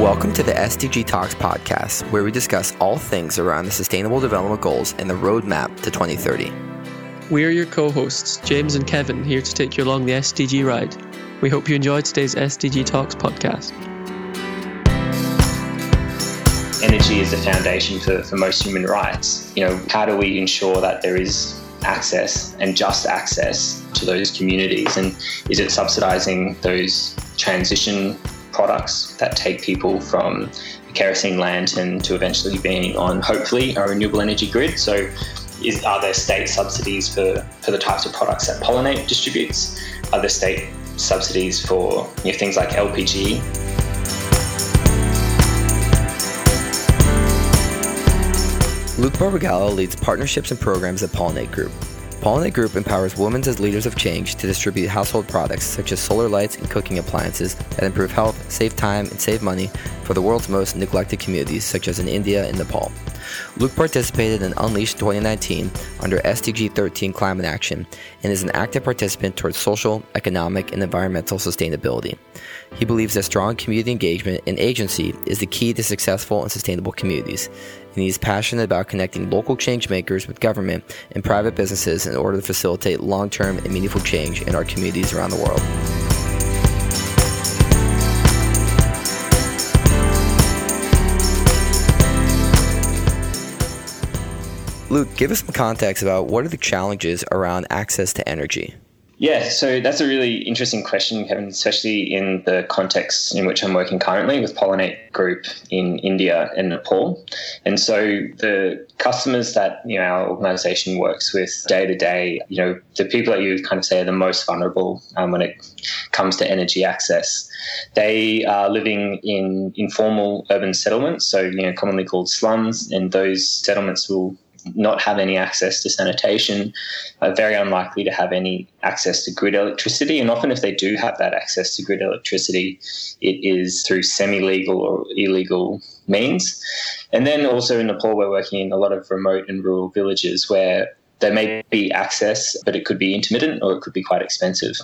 Welcome to the SDG Talks podcast, where we discuss all things around the Sustainable Development Goals and the roadmap to 2030. We are your co hosts, James and Kevin, here to take you along the SDG ride. We hope you enjoyed today's SDG Talks podcast. Energy is the foundation for, for most human rights. You know, how do we ensure that there is access and just access to those communities? And is it subsidizing those transition products that take people from a kerosene lantern to eventually being on, hopefully, a renewable energy grid? So, is, are there state subsidies for, for the types of products that Pollinate distributes? Are there state subsidies for you know, things like LPG? Luke Barbagallo leads partnerships and programs at Pollinate Group. Pollinate Group empowers women as leaders of change to distribute household products such as solar lights and cooking appliances that improve health, save time, and save money for the world's most neglected communities, such as in India and Nepal. Luke participated in Unleashed 2019 under SDG 13 Climate Action and is an active participant towards social, economic, and environmental sustainability. He believes that strong community engagement and agency is the key to successful and sustainable communities, and he is passionate about connecting local change makers with government and private businesses in order to facilitate long term and meaningful change in our communities around the world. Luke, give us some context about what are the challenges around access to energy? Yeah, so that's a really interesting question, Kevin, especially in the context in which I'm working currently with Pollinate Group in India and Nepal. And so the customers that you know our organization works with day to day, you know, the people that you kind of say are the most vulnerable um, when it comes to energy access. They are living in informal urban settlements, so you know, commonly called slums, and those settlements will not have any access to sanitation, are very unlikely to have any access to grid electricity. And often, if they do have that access to grid electricity, it is through semi legal or illegal means. And then also in Nepal, we're working in a lot of remote and rural villages where there may be access, but it could be intermittent or it could be quite expensive.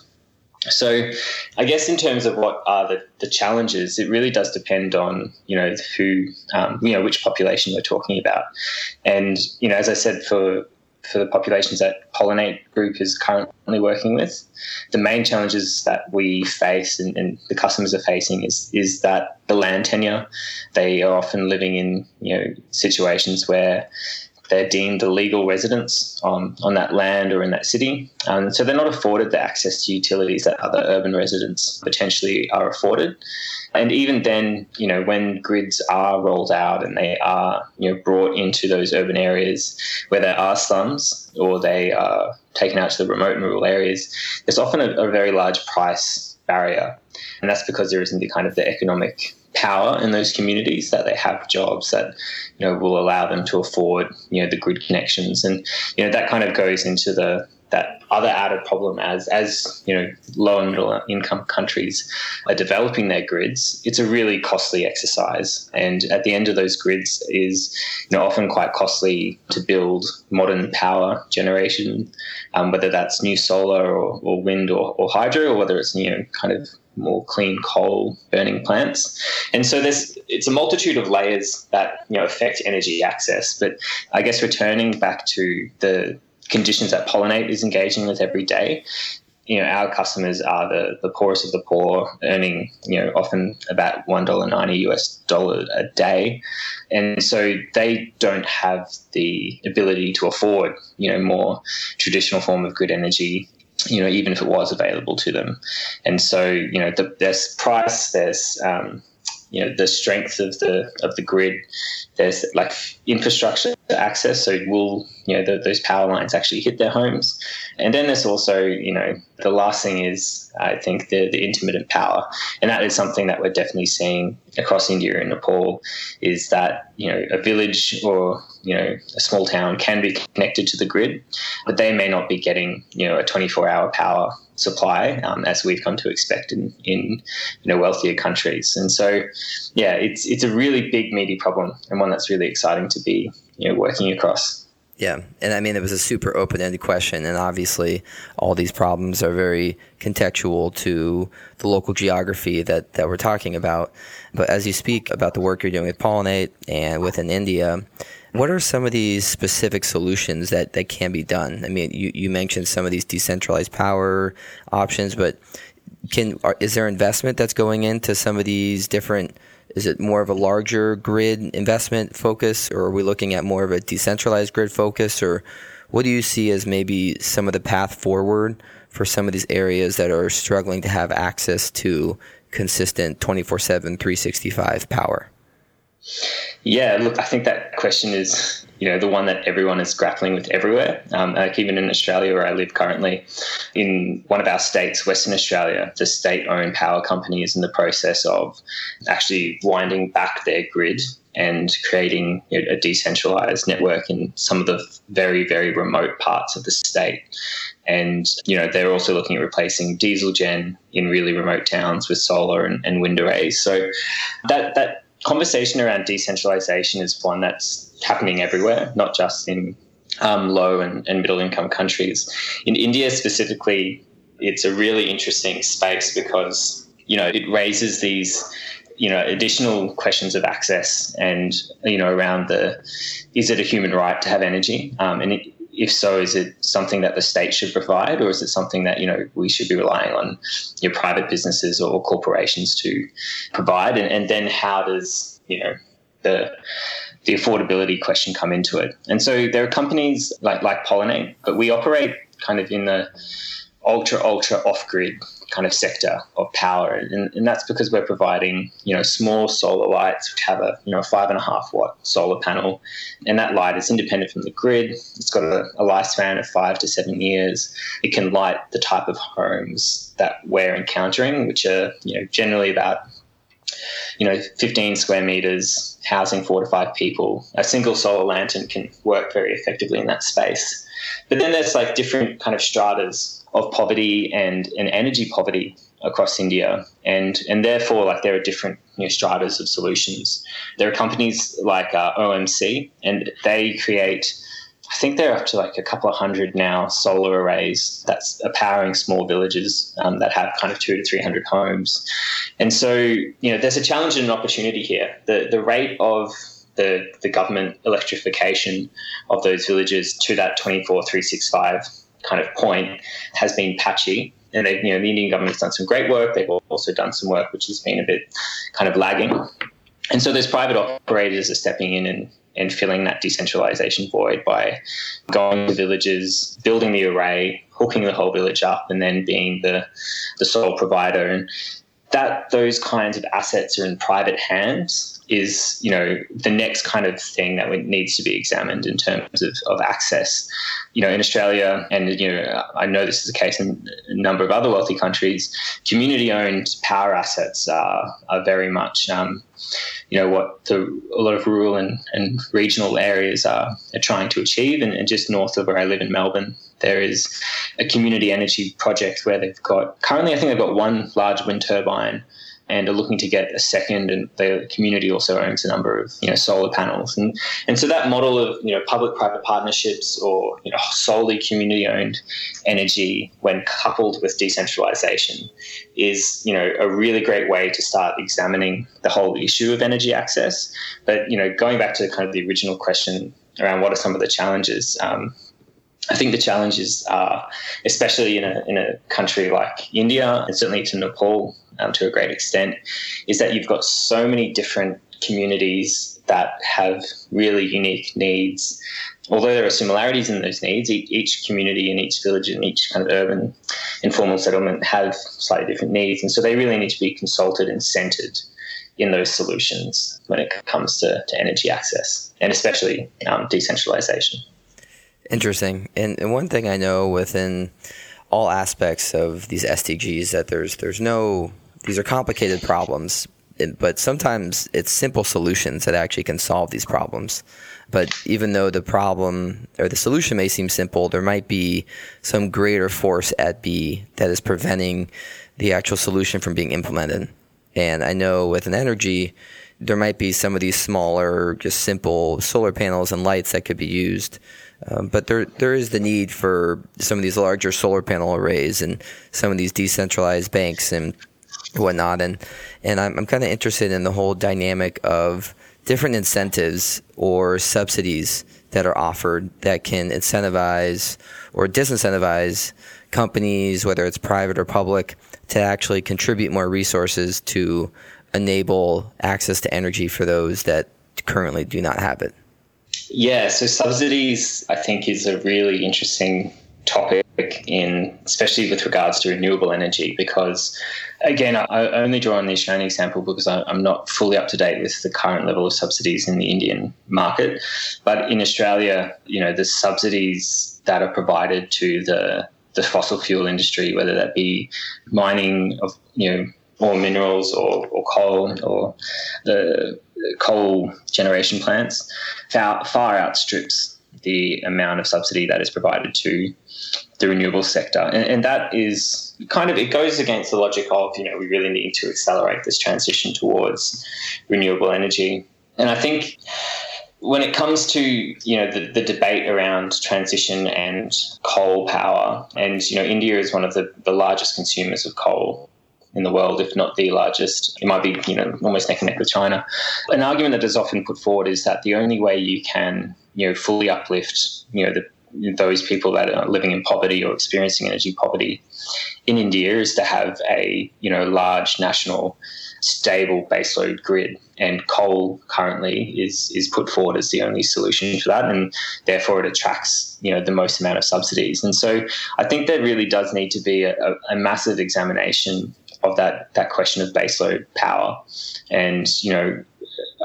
So, I guess in terms of what are the, the challenges, it really does depend on you know who um, you know which population we're talking about, and you know as I said for for the populations that Pollinate Group is currently working with, the main challenges that we face and, and, the customers are facing is is that the land tenure. They are often living in you know situations where they're deemed illegal residents on, on that land or in that city. Um, so they're not afforded the access to utilities that other urban residents potentially are afforded. And even then, you know, when grids are rolled out and they are, you know, brought into those urban areas where there are slums or they are taken out to the remote and rural areas, there's often a, a very large price barrier. And that's because there isn't the kind of the economic power in those communities that they have jobs that you know will allow them to afford you know the grid connections and you know that kind of goes into the that other added problem as as you know low and middle income countries are developing their grids it's a really costly exercise and at the end of those grids is you know often quite costly to build modern power generation um, whether that's new solar or, or wind or, or hydro or whether it's you know kind of more clean coal burning plants. And so there's it's a multitude of layers that you know affect energy access. But I guess returning back to the conditions that pollinate is engaging with every day. You know, our customers are the, the poorest of the poor, earning, you know, often about $1.90 US dollar a day. And so they don't have the ability to afford, you know, more traditional form of good energy you know, even if it was available to them. And so, you know, the, there's price, there's, um, you know, the strength of the of the grid. There's like infrastructure access, so will you know the, those power lines actually hit their homes? And then there's also, you know, the last thing is I think the the intermittent power, and that is something that we're definitely seeing across India and Nepal. Is that you know a village or you know a small town can be connected to the grid, but they may not be getting you know a 24 hour power supply um, as we've come to expect in, in you know wealthier countries. And so, yeah, it's it's a really big meaty problem and one that's really exciting to be you know working across. Yeah, and I mean it was a super open-ended question, and obviously all these problems are very contextual to the local geography that that we're talking about. But as you speak about the work you're doing with Pollinate and within India, what are some of these specific solutions that that can be done? I mean, you you mentioned some of these decentralized power options, but can are, is there investment that's going into some of these different is it more of a larger grid investment focus, or are we looking at more of a decentralized grid focus, or what do you see as maybe some of the path forward for some of these areas that are struggling to have access to consistent 24 7, 365 power? Yeah, look, I think that question is you know the one that everyone is grappling with everywhere. Um, like even in Australia, where I live currently, in one of our states, Western Australia, the state-owned power company is in the process of actually winding back their grid and creating you know, a decentralized network in some of the very very remote parts of the state. And you know they're also looking at replacing diesel gen in really remote towns with solar and, and wind arrays. So that that conversation around decentralization is one that's happening everywhere, not just in um, low and, and middle income countries. In India specifically, it's a really interesting space because you know it raises these you know additional questions of access and you know around the is it a human right to have energy um, and it, if so is it something that the state should provide or is it something that you know we should be relying on your private businesses or corporations to provide and, and then how does you know the the affordability question come into it. And so there are companies like like Pollinate, but we operate kind of in the ultra ultra off grid kind of sector of power, and, and that's because we're providing you know small solar lights which have a you know five and a half watt solar panel, and that light is independent from the grid. It's got a, a lifespan of five to seven years. It can light the type of homes that we're encountering, which are you know generally about you know 15 square meters housing four to five people, a single solar lantern can work very effectively in that space. But then there's like different kind of stratas of poverty and, and energy poverty across India, and and therefore like there are different you know, stratas of solutions. There are companies like uh, OMC, and they create I think they're up to like a couple of hundred now solar arrays that's powering small villages um, that have kind of two to three hundred homes. And so, you know, there's a challenge and an opportunity here. The the rate of the the government electrification of those villages to that 24 365 kind of point has been patchy. And they, you know, the Indian government's done some great work. They've also done some work which has been a bit kind of lagging. And so those private operators are stepping in and and filling that decentralization void by going to villages, building the array, hooking the whole village up, and then being the, the sole provider. And that those kinds of assets are in private hands is you know the next kind of thing that needs to be examined in terms of, of access you know in australia and you know i know this is the case in a number of other wealthy countries community owned power assets are, are very much um, you know what the, a lot of rural and, and regional areas are, are trying to achieve. And, and, just north of where I live in Melbourne, there is a community energy project where they've got currently I think they've got one large wind turbine and are looking to get a second. And the community also owns a number of you know solar panels, and and so that model of you know public-private partnerships or you know solely community-owned energy, when coupled with decentralization, is you know a really great way to start examining the whole issue of energy access. But you know, going back to kind of the original question around what are some of the challenges. Um, I think the challenges are, especially in a, in a country like India and certainly to Nepal um, to a great extent, is that you've got so many different communities that have really unique needs. Although there are similarities in those needs, each community and each village and each kind of urban informal settlement have slightly different needs. And so they really need to be consulted and centered in those solutions when it comes to, to energy access and especially um, decentralization. Interesting. And, and one thing I know within all aspects of these SDGs that there's there's no these are complicated problems, but sometimes it's simple solutions that actually can solve these problems. But even though the problem or the solution may seem simple, there might be some greater force at B that is preventing the actual solution from being implemented. And I know with an energy, there might be some of these smaller, just simple solar panels and lights that could be used Um, but there there is the need for some of these larger solar panel arrays and some of these decentralized banks and whatnot. And and I'm, I'm kind of interested in the whole dynamic of different incentives or subsidies that are offered that can incentivize or disincentivize companies, whether it's private or public, to actually contribute more resources to enable access to energy for those that currently do not have it. Yeah, so subsidies, I think, is a really interesting topic in especially with regards to renewable energy because again i only draw on the australian example because i'm not fully up to date with the current level of subsidies in the indian market. But in australia you know the subsidies that are provided to the the fossil fuel industry whether that be mining of you know more minerals or, or coal or the coal generation plants far, far outstrips the amount of subsidy that is provided to the renewable sector. And, and, that is kind of, it goes against the logic of, you know, we really need to accelerate this transition towards renewable energy. And I think when it comes to, you know, the, the debate around transition and coal power, and, you know, India is one of the, the largest consumers of coal in the world, if not the largest. It might be, you know, almost neck and neck with China. An argument that is often put forward is that the only way you can, you know, fully uplift, you know, the those people that are living in poverty or experiencing energy poverty in India is to have a you know large national stable baseload grid and coal currently is is put forward as the only solution for that and therefore it attracts you know the most amount of subsidies and so I think there really does need to be a, a massive examination of that that question of baseload power. And you know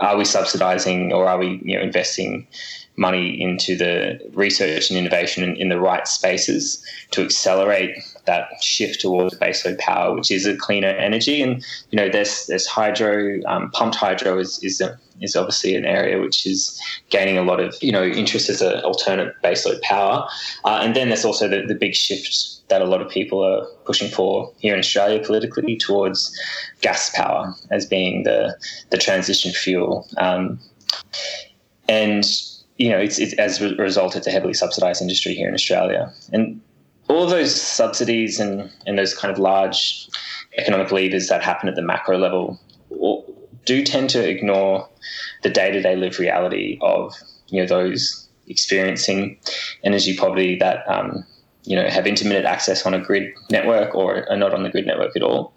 are we subsidizing or are we you know investing money into the research and innovation in, in, the right spaces to accelerate that shift towards baseload power, which is a cleaner energy. And you know, there's there's hydro, um, pumped hydro is is a, is obviously an area which is gaining a lot of you know interest as an alternate baseload power. Uh, and then there's also the, the big shift that a lot of people are pushing for here in Australia politically towards gas power as being the the transition fuel. Um, and you know, it's, it's, as a result, it's a heavily subsidised industry here in Australia. And all those subsidies and, and those kind of large economic levers that happen at the macro level do tend to ignore the day-to-day lived reality of you know those experiencing energy poverty that um, you know have intermittent access on a grid network or are not on the grid network at all.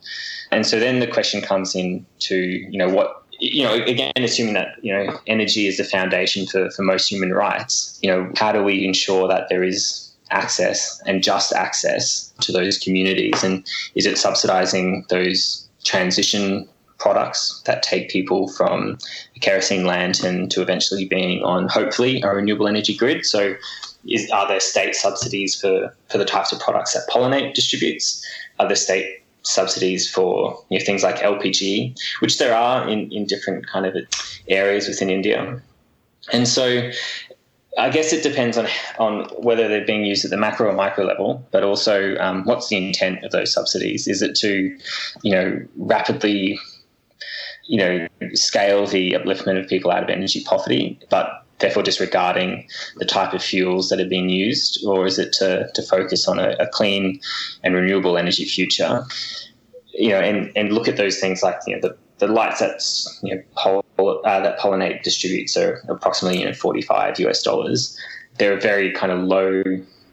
And so then the question comes in to you know what you know, again, assuming that, you know, energy is the foundation for, for most human rights, you know, how do we ensure that there is access and just access to those communities? And is it subsidizing those transition products that take people from a kerosene lantern to eventually being on, hopefully, a renewable energy grid? So, is, are there state subsidies for, for the types of products that Pollinate distributes? Are there state subsidies for you know, things like LPG, which there are in, in different kind of areas within India. And so I guess it depends on on whether they're being used at the macro or micro level, but also um, what's the intent of those subsidies? Is it to, you know, rapidly, you know, scale the upliftment of people out of energy poverty, but therefore disregarding the type of fuels that are being used, or is it to, to focus on a, a clean and renewable energy future? You know, and, and look at those things like you know the, the lights that's you know pol- uh, that pollinate distributes are approximately you know 45 US dollars. They're a very kind of low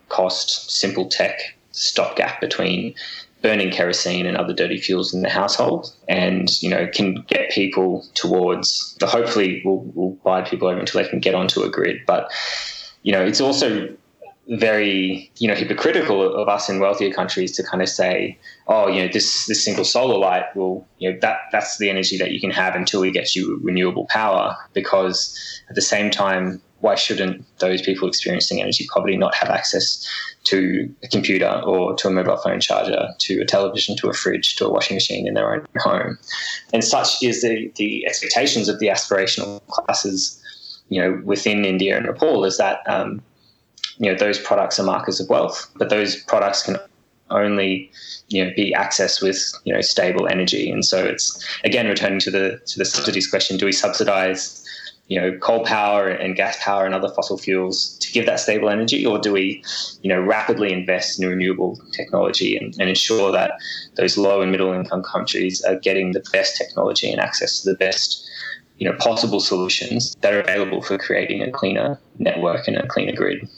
cost, simple tech stopgap between burning kerosene and other dirty fuels in the household and you know can get people towards the hopefully will will buy people over until they can get onto a grid but you know it's also very you know hypocritical of us in wealthier countries to kind of say oh you know this this single solar light will you know that that's the energy that you can have until we get you renewable power because at the same time why shouldn't those people experiencing energy poverty not have access to a computer or to a mobile phone charger, to a television, to a fridge, to a washing machine in their own home? And such is the, the expectations of the aspirational classes, you know, within India and Nepal is that, um, you know, those products are markers of wealth, but those products can only you know be accessed with you know stable energy and so it's again returning to the to the subsidies question do we subsidize you know coal power and gas power and other fossil fuels to give that stable energy, or do we you know rapidly invest in renewable technology and, and ensure that those low and middle income countries are getting the best technology and access to the best you know possible solutions that are available for creating a cleaner network and a cleaner grid.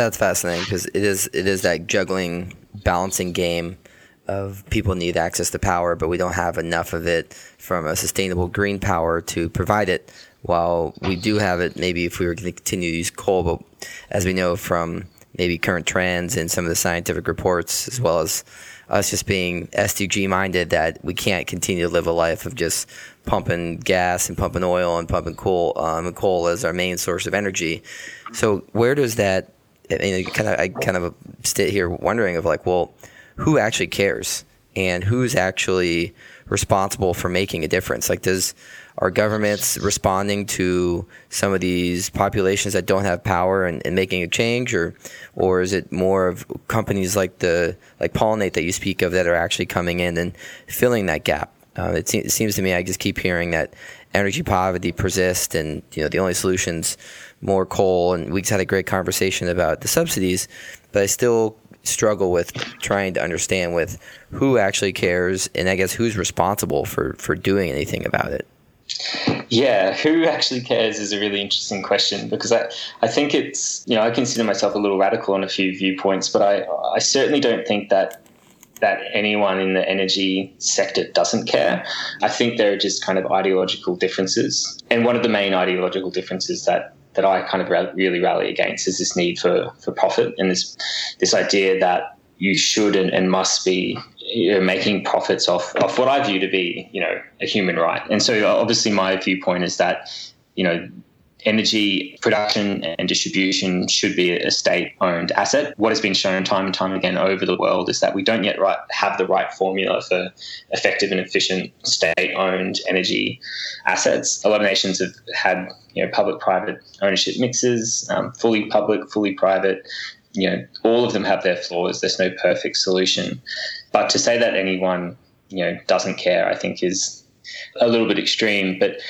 That's fascinating because it is it is that juggling balancing game of people need access to power, but we don't have enough of it from a sustainable green power to provide it. While we do have it, maybe if we were going to continue to use coal, but as we know from maybe current trends and some of the scientific reports, as well as us just being SDG minded, that we can't continue to live a life of just pumping gas and pumping oil and pumping coal, um, coal as our main source of energy. So where does that? I mean, kind of, I kind of sit here wondering of like, well, who actually cares and who's actually responsible for making a difference? Like, does our governments responding to some of these populations that don't have power and, and, making a change, or or is it more of companies like the like Pollinate that you speak of that are actually coming in and filling that gap? Uh, it, se- it seems to me I just keep hearing that energy poverty persists, and you know the only solutions more coal. And we had a great conversation about the subsidies, but I still struggle with trying to understand with who actually cares and I guess who's responsible for for doing anything about it. Yeah, who actually cares is a really interesting question because I, I think it's you know I consider myself a little radical on a few viewpoints, but I I certainly don't think that that anyone in the energy sector doesn't care. I think there are just kind of ideological differences, and one of the main ideological differences that that I kind of really rally against is this need for, for profit and this this idea that you should and, and must be you know, making profits off, off what I view to be you know a human right. And so obviously my viewpoint is that you know energy production and distribution should be a state owned asset. What has been shown time and time again over the world is that we don't yet right, have the right formula for effective and efficient state owned energy assets. A lot of nations have had you know, public private ownership mixes, um, fully public, fully private. You know, all of them have their flaws. There's no perfect solution. But to say that anyone, you know, doesn't care, I think is a little bit extreme. But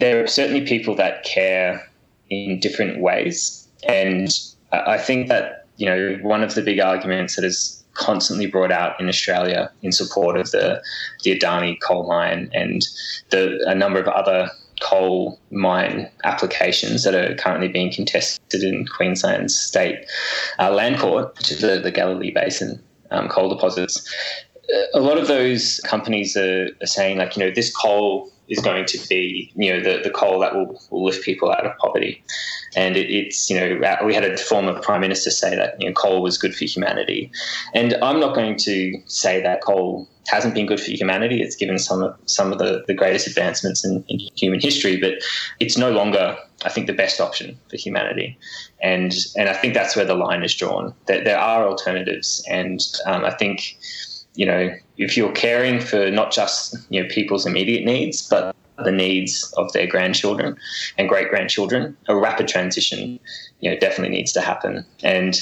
there are certainly people that care in different ways. And I think that, you know, one of the big arguments that is constantly brought out in Australia in support of the, the Adani coal mine and the, a number of other coal mine applications that are currently being contested in Queensland's state uh, land court, which is the, the Galilee Basin um, coal deposits. A lot of those companies are, are saying, like, you know, this coal is going to be, you know, the, the coal that will, will lift people out of poverty. And it, it's, you know, uh, we had a former prime minister say that, you know, coal was good for humanity. And I'm not going to say that coal hasn't been good for humanity. It's given some of, some of the, the greatest advancements in, in human history, but it's no longer, I think, the best option for humanity. And, and I think that's where the line is drawn. That there are alternatives. And um, I think, you know, if you're caring for not just you know people's immediate needs, but the needs of their grandchildren and great grandchildren, a rapid transition, you know, definitely needs to happen. And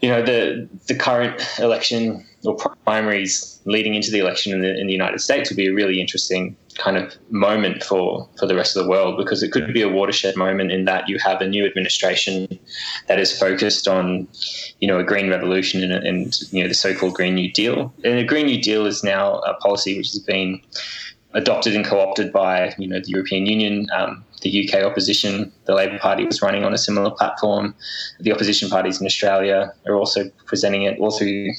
you know, the the current election or primaries leading into the election in the, in the United States will be a really interesting kind of moment for, for the rest of the world because it could be a watershed moment in that you have a new administration that is focused on, you know, a green revolution and, and you know, the so-called Green New Deal. And the Green New Deal is now a policy which has been adopted and co-opted by, you know, the European Union, um, the UK opposition. The Labor Party was running on a similar platform. The opposition parties in Australia are also presenting it all through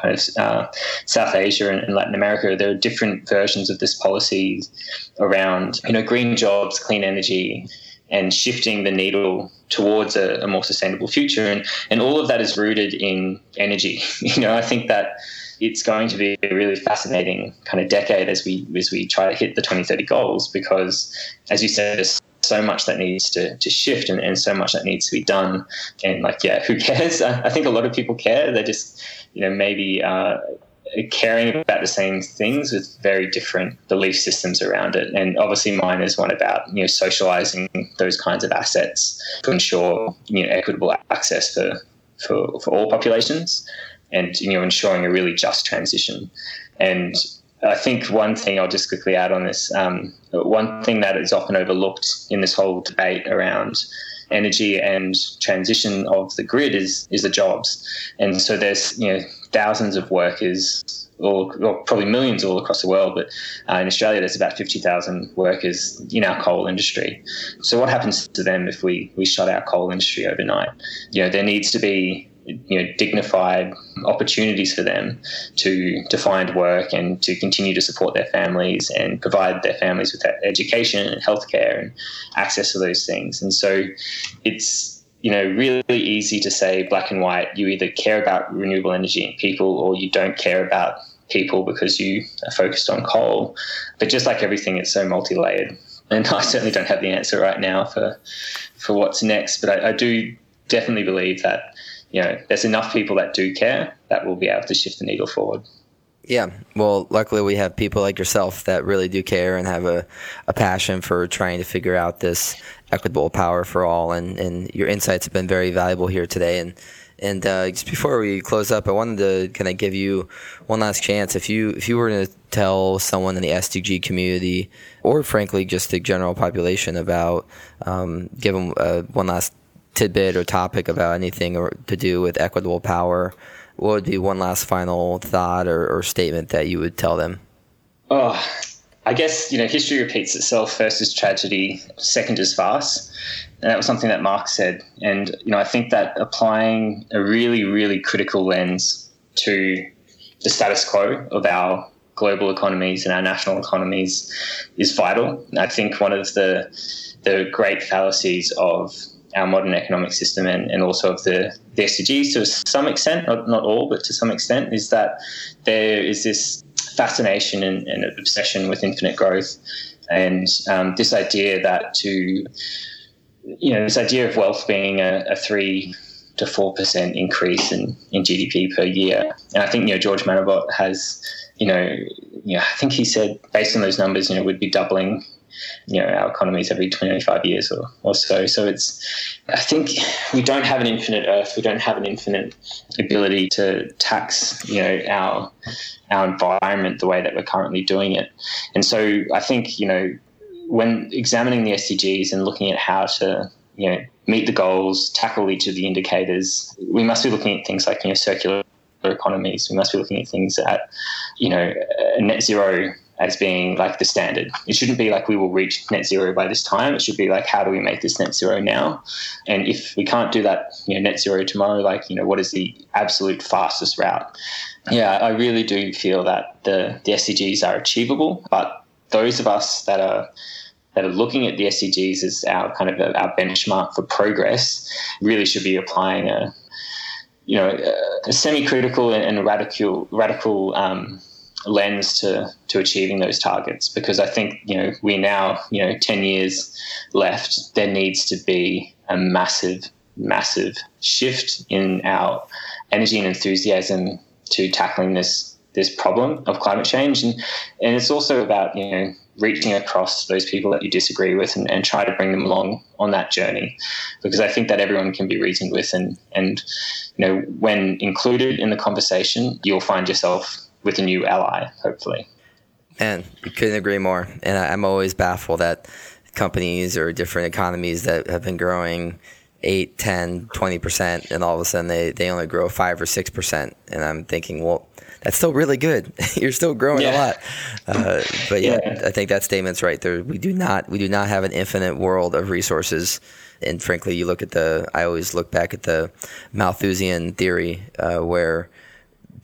kind of uh, South Asia and, and, Latin America, there are different versions of this policy around you know green jobs, clean energy, and shifting the needle towards a, a more sustainable future. And and all of that is rooted in energy. You know, I think that it's going to be a really fascinating kind of decade as we as we try to hit the 2030 goals because as you said there's so much that needs to, to shift and, and so much that needs to be done and like yeah who cares I think a lot of people care they're just you know, maybe uh, caring about the same things with very different belief systems around it. And obviously, mine is one about you know socializing those kinds of assets to ensure you know equitable access for for, for all populations, and you know ensuring a really just transition. And I think one thing I'll just quickly add on this um, one thing that is often overlooked in this whole debate around energy and transition of the grid is is the jobs, and so there's you know thousands of workers. Or, or probably millions all across the world, but uh, in Australia, there's about 50,000 workers in our coal industry. So, what happens to them if we, we shut our coal industry overnight? You know, there needs to be you know dignified opportunities for them to to find work and to continue to support their families and provide their families with education and healthcare and access to those things. And so it's you know really easy to say black and white. You either care about renewable energy and people, or you don't care about people because you are focused on coal. But just like everything, it's so multi-layered. And I certainly don't have the answer right now for for what's next. But I, I do definitely believe that you know, there's enough people that do care that will be able to shift the needle forward. Yeah, well, luckily we have people like yourself that really do care and have a, a passion for trying to figure out this equitable power for all. And, and your insights have been very valuable here today. And and uh, just before we close up, I wanted to kind of give you one last chance. If you if you were to tell someone in the SDG community, or frankly just the general population, about um, give them uh, one last tidbit or topic about anything or to do with equitable power, what would be one last final thought or, or statement that you would tell them? Oh, I guess you know history repeats itself. First is tragedy, second is farce, and that was something that Marx said. And you know I think that applying a really really critical lens to the status quo of our global economies and our national economies is vital. I think one of the the great fallacies of our modern economic system and, and also of the, the SDGs to some extent, not, not all, but to some extent, is that there is this fascination and, and obsession with infinite growth. And um, this idea that to, you know, this idea of wealth being a, a three to four percent increase in, in GDP per year. And I think you know George Monbiot has, you know, you know, I think he said based on those numbers, you know, we'd be doubling you know our economies every 25 years or, or so. So it's i think we don't have an infinite earth. We don't have an infinite ability to tax you know our our environment the way that we're currently doing it. And so i think you know when examining the sdgs and looking at how to you know meet the goals tackle each of the indicators we must be looking at things like you know circular economies. We must be looking at things at you know net zero as being like the standard. It shouldn't be like we will reach net zero by this time. It should be like how do we make this net zero now? And if we can't do that, you know, net zero tomorrow, like you know, what is the absolute fastest route? Yeah, I really do feel that the the SDGs are achievable, but those of us that are that are looking at the SDGs as our kind of our benchmark for progress really should be applying a you know a semi-critical and, radical radical um, lens to to achieving those targets because I think you know we now you know ten years left. There needs to be a massive, massive shift in our energy and enthusiasm to tackling this this problem of climate change, and and it's also about you know reaching across those people that you disagree with and, and try to bring them along on that journey because I think that everyone can be reasoned with and and you know when included in the conversation you'll find yourself with a new ally, hopefully. And couldn't agree more. And I'm always baffled at companies or different economies that have been growing 8, 10, 20%, and all of a sudden they, they only grow 5 or 6%. And I'm thinking, well, that's still really good. You're still growing yeah. a lot. Uh, but yeah, yeah, I think that statement's right. There, we do not we do not have an infinite world of resources. And frankly, you look at the. I always look back at the Malthusian theory, uh, where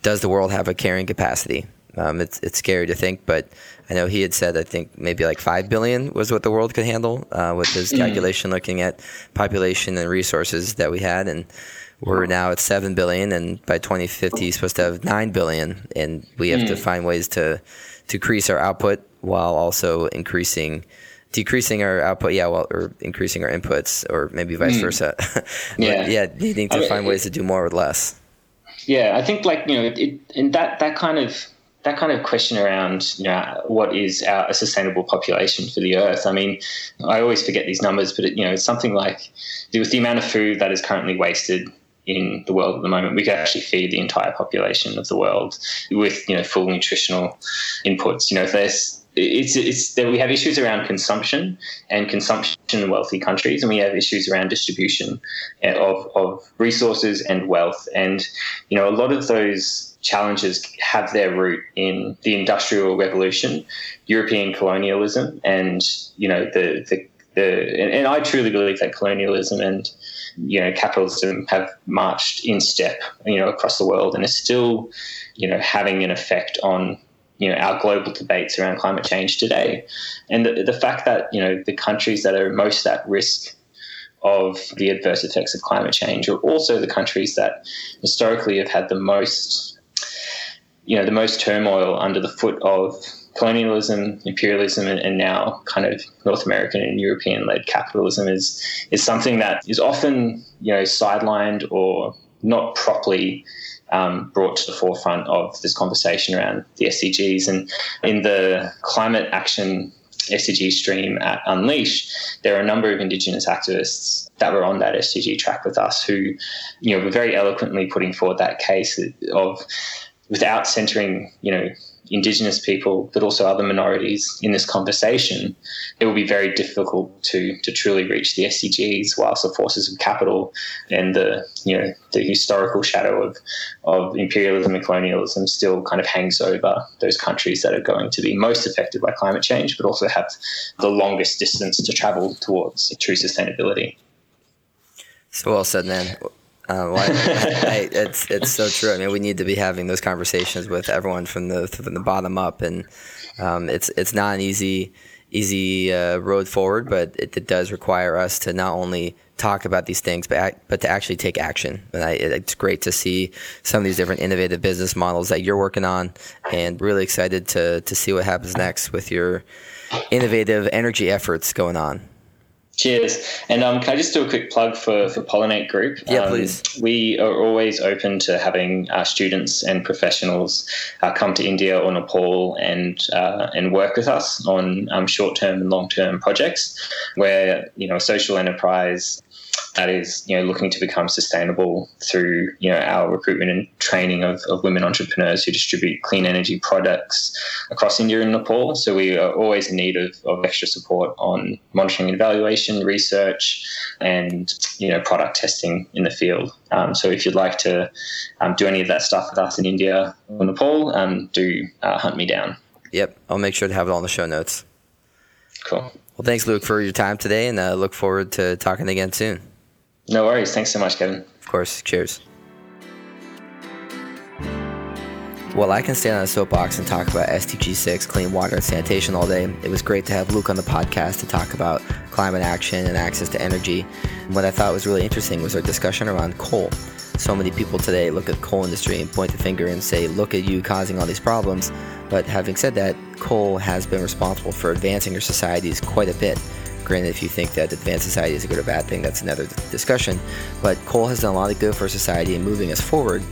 does the world have a carrying capacity? Um, it's it's scary to think, but I know he had said I think maybe like five billion was what the world could handle uh, with his mm. calculation, looking at population and resources that we had, and we're now at seven billion, and by 2050 supposed to have nine billion, and we have mm. to find ways to to increase our output while also increasing decreasing our output, yeah, well, or increasing our inputs, or maybe vice mm. versa. yeah, yeah, needing to I mean, find ways to do more with less yeah, I think like you know, it, and that that kind of that kind of question around you know what is our, a sustainable population for the earth. I mean, I always forget these numbers, but it, you know, it's something like with the amount of food that is currently wasted in the world at the moment. We could actually feed the entire population of the world with you know full nutritional inputs. You know, if there's it's it's that we have issues around consumption and consumption in wealthy countries, and we have issues around distribution eh, of of resources and wealth. And you know, a lot of those challenges have their root in the industrial revolution, European colonialism, and you know the the, the and, and I truly believe that colonialism and you know capitalism have marched in step you know across the world and is still you know having an effect on you know our global debates around climate change today, and the, the fact that you know the countries that are most at risk of the adverse effects of climate change are also the countries that historically have had the most you know the most turmoil under the foot of colonialism, imperialism, and, and, now kind of North American and European led capitalism is is something that is often you know sidelined or not properly um, brought to the forefront of this conversation around the SDGs. And in the climate action SDG stream at Unleash, there are a number of Indigenous activists that were on that SDG track with us who, you know, were very eloquently putting forward that case of without centering, you know, Indigenous people, but also other minorities in this conversation, it will be very difficult to to truly reach the SDGs whilst the forces of capital and the you know the historical shadow of of imperialism and colonialism still kind of hangs over those countries that are going to be most affected by climate change, but also have the longest distance to travel towards true sustainability. So well said, man. Um, well, I, I, it's it's so true. I mean, we need to be having those conversations with everyone from the from the bottom up, and um, it's it's not an easy easy uh, road forward, but it, it, does require us to not only talk about these things, but act, but to actually take action. And I, it's great to see some of these different innovative business models that you're working on, and really excited to to see what happens next with your innovative energy efforts going on. Cheers. And um, can I just do a quick plug for, for Pollinate Group? Yeah, um, please. We are always open to having our students and professionals uh, come to India or Nepal and uh, and work with us on um, short term and long term projects where, you know, a social enterprise that is you know looking to become sustainable through you know our recruitment and training of, of women entrepreneurs who distribute clean energy products across India and Nepal. So we are always in need of, of extra support on monitoring and evaluation, research, and you know product testing in the field. Um, so if you'd like to um, do any of that stuff with us in India or Nepal, um, do uh, hunt me down. Yep, I'll make sure to have it on the show notes. Cool. Well, thanks, Luke, for your time today, and uh, look forward to talking again soon. No worries. Thanks so much, Kevin. Of course. Cheers. While I can stand on a soapbox and talk about SDG 6, clean water and sanitation all day, it was great to have Luke on the podcast to talk about climate action and access to energy. And what I thought was really interesting was our discussion around coal. So many people today look at the coal industry and point the finger and say, look at you causing all these problems. But having said that, coal has been responsible for advancing our societies quite a bit. Granted, if you think that advanced society is a good or bad thing, that's another discussion. But coal has done a lot of good for society and moving us forward.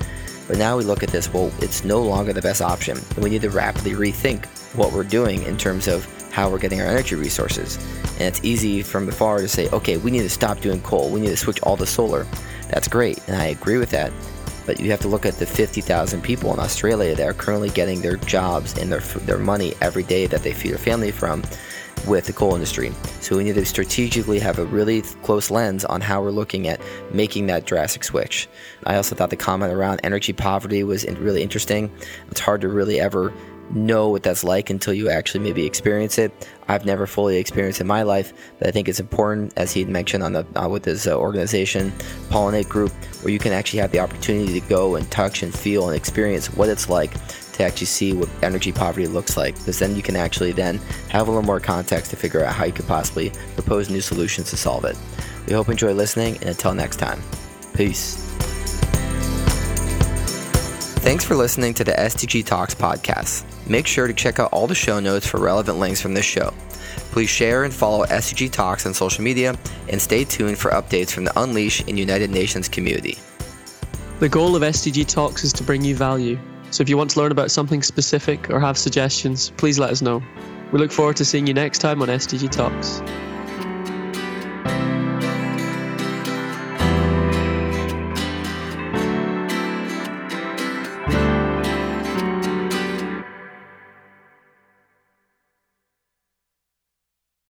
But now we look at this, well, it's no longer the best option. And we need to rapidly rethink what we're doing in terms of how we're getting our energy resources. And it's easy from afar to say, okay, we need to stop doing coal. We need to switch all to solar. That's great. And I agree with that. But you have to look at the 50,000 people in Australia that are currently getting their jobs and their, their money every day that they feed their family from with the coal industry. So we need to strategically have a really close lens on how we're looking at making that drastic switch. I also thought the comment around energy poverty was really interesting. It's hard to really ever know what that's like until you actually maybe experience it. I've never fully experienced in my life, but I think it's important, as he mentioned on the uh, with his uh, organization, Pollinate Group, where you can actually have the opportunity to go and touch and feel and experience what it's like to actually see what energy poverty looks like because then you can actually then have a little more context to figure out how you could possibly propose new solutions to solve it. We hope you enjoy listening and until next time, peace. Thanks for listening to the SDG Talks podcast. Make sure to check out all the show notes for relevant links from this show. Please share and follow SDG Talks on social media and stay tuned for updates from the Unleash and United Nations community. The goal of SDG Talks is to bring you value so if you want to learn about something specific or have suggestions, please let us know. We look forward to seeing you next time on SDG Talks.